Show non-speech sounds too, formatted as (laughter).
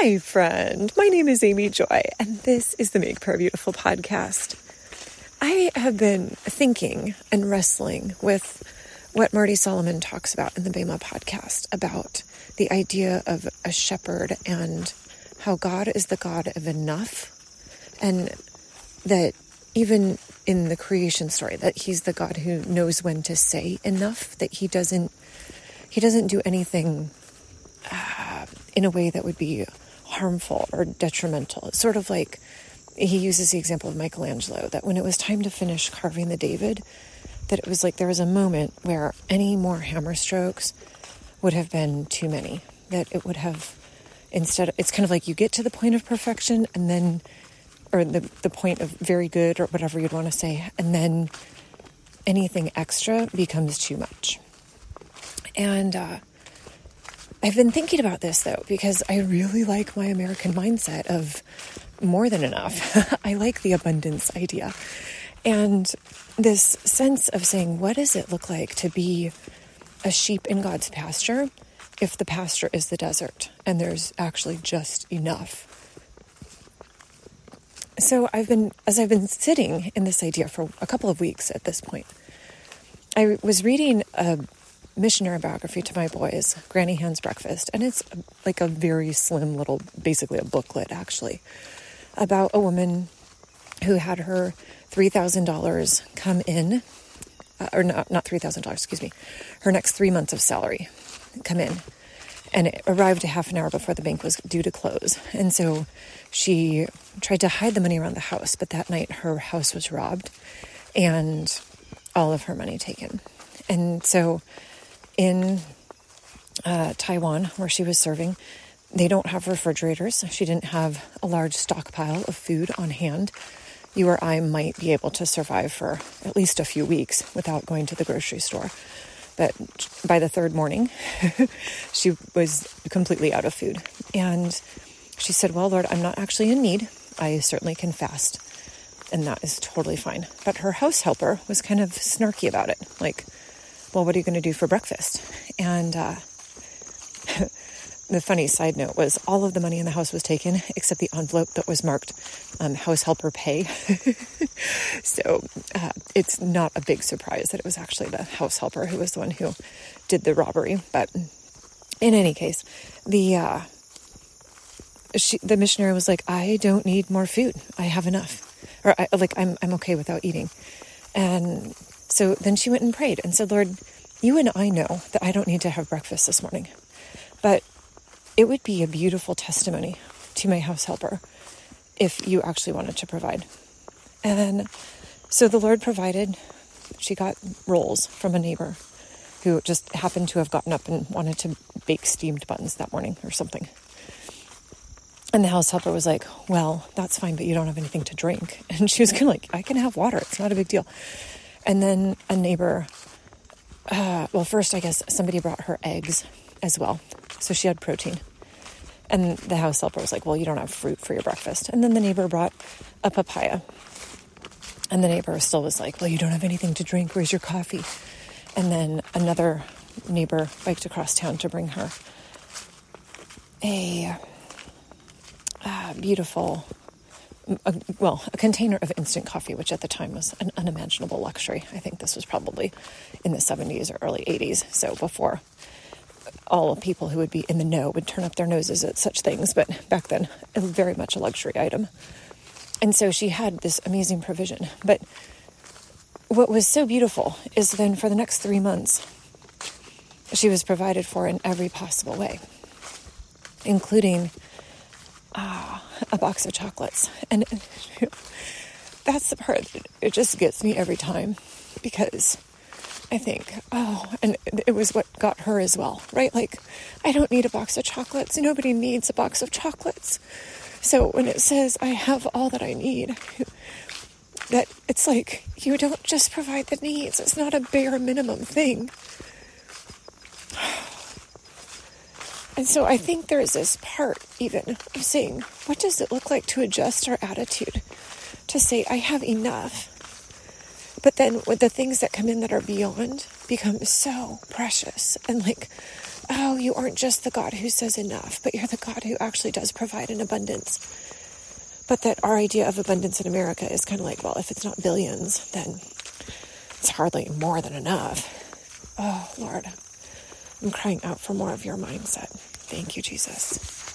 Hi, friend. My name is Amy Joy, and this is the Make Prayer Beautiful podcast. I have been thinking and wrestling with what Marty Solomon talks about in the Bema podcast about the idea of a shepherd and how God is the God of enough, and that even in the creation story, that He's the God who knows when to say enough, that He doesn't He doesn't do anything uh, in a way that would be harmful or detrimental. It's sort of like he uses the example of Michelangelo that when it was time to finish carving the David, that it was like there was a moment where any more hammer strokes would have been too many. That it would have instead it's kind of like you get to the point of perfection and then or the the point of very good or whatever you'd want to say and then anything extra becomes too much. And uh, I've been thinking about this though, because I really like my American mindset of more than enough. (laughs) I like the abundance idea. And this sense of saying, what does it look like to be a sheep in God's pasture if the pasture is the desert and there's actually just enough? So I've been, as I've been sitting in this idea for a couple of weeks at this point, I was reading a missionary biography to my boys, Granny Han's Breakfast, and it's like a very slim little, basically a booklet actually, about a woman who had her $3,000 come in, uh, or not, not $3,000, excuse me, her next three months of salary come in. And it arrived a half an hour before the bank was due to close. And so she tried to hide the money around the house, but that night her house was robbed and all of her money taken. And so in uh, Taiwan, where she was serving, they don't have refrigerators. She didn't have a large stockpile of food on hand. You or I might be able to survive for at least a few weeks without going to the grocery store. But by the third morning, (laughs) she was completely out of food. And she said, Well, Lord, I'm not actually in need. I certainly can fast. And that is totally fine. But her house helper was kind of snarky about it. Like, well, what are you going to do for breakfast? And uh, (laughs) the funny side note was all of the money in the house was taken except the envelope that was marked um, house helper pay. (laughs) so uh, it's not a big surprise that it was actually the house helper who was the one who did the robbery. But in any case, the uh, she, the missionary was like, "I don't need more food. I have enough." Or I, like I'm I'm okay without eating. And so then she went and prayed and said, Lord, you and I know that I don't need to have breakfast this morning, but it would be a beautiful testimony to my house helper if you actually wanted to provide. And so the Lord provided. She got rolls from a neighbor who just happened to have gotten up and wanted to bake steamed buns that morning or something. And the house helper was like, Well, that's fine, but you don't have anything to drink. (laughs) And she was kind of like, I can have water. It's not a big deal. And then a neighbor, uh, well, first, I guess somebody brought her eggs as well. So she had protein. And the house helper was like, Well, you don't have fruit for your breakfast. And then the neighbor brought a papaya. And the neighbor still was like, Well, you don't have anything to drink. Where's your coffee? And then another neighbor biked across town to bring her a uh, beautiful a, well, a container of instant coffee, which at the time was an unimaginable luxury. I think this was probably in the 70s or early 80s, so before all people who would be in the know would turn up their noses at such things, but back then, it was very much a luxury item. And so she had this amazing provision. But what was so beautiful is then for the next three months, she was provided for in every possible way, including a box of chocolates. And (laughs) that's the part, that it just gets me every time because I think, oh, and it was what got her as well, right? Like, I don't need a box of chocolates. Nobody needs a box of chocolates. So when it says, I have all that I need, that it's like you don't just provide the needs, it's not a bare minimum thing. And so I think there's this part even of saying, what does it look like to adjust our attitude to say, I have enough? But then with the things that come in that are beyond become so precious and like, oh, you aren't just the God who says enough, but you're the God who actually does provide an abundance. But that our idea of abundance in America is kind of like, well, if it's not billions, then it's hardly more than enough. Oh, Lord. I'm crying out for more of your mindset. Thank you, Jesus.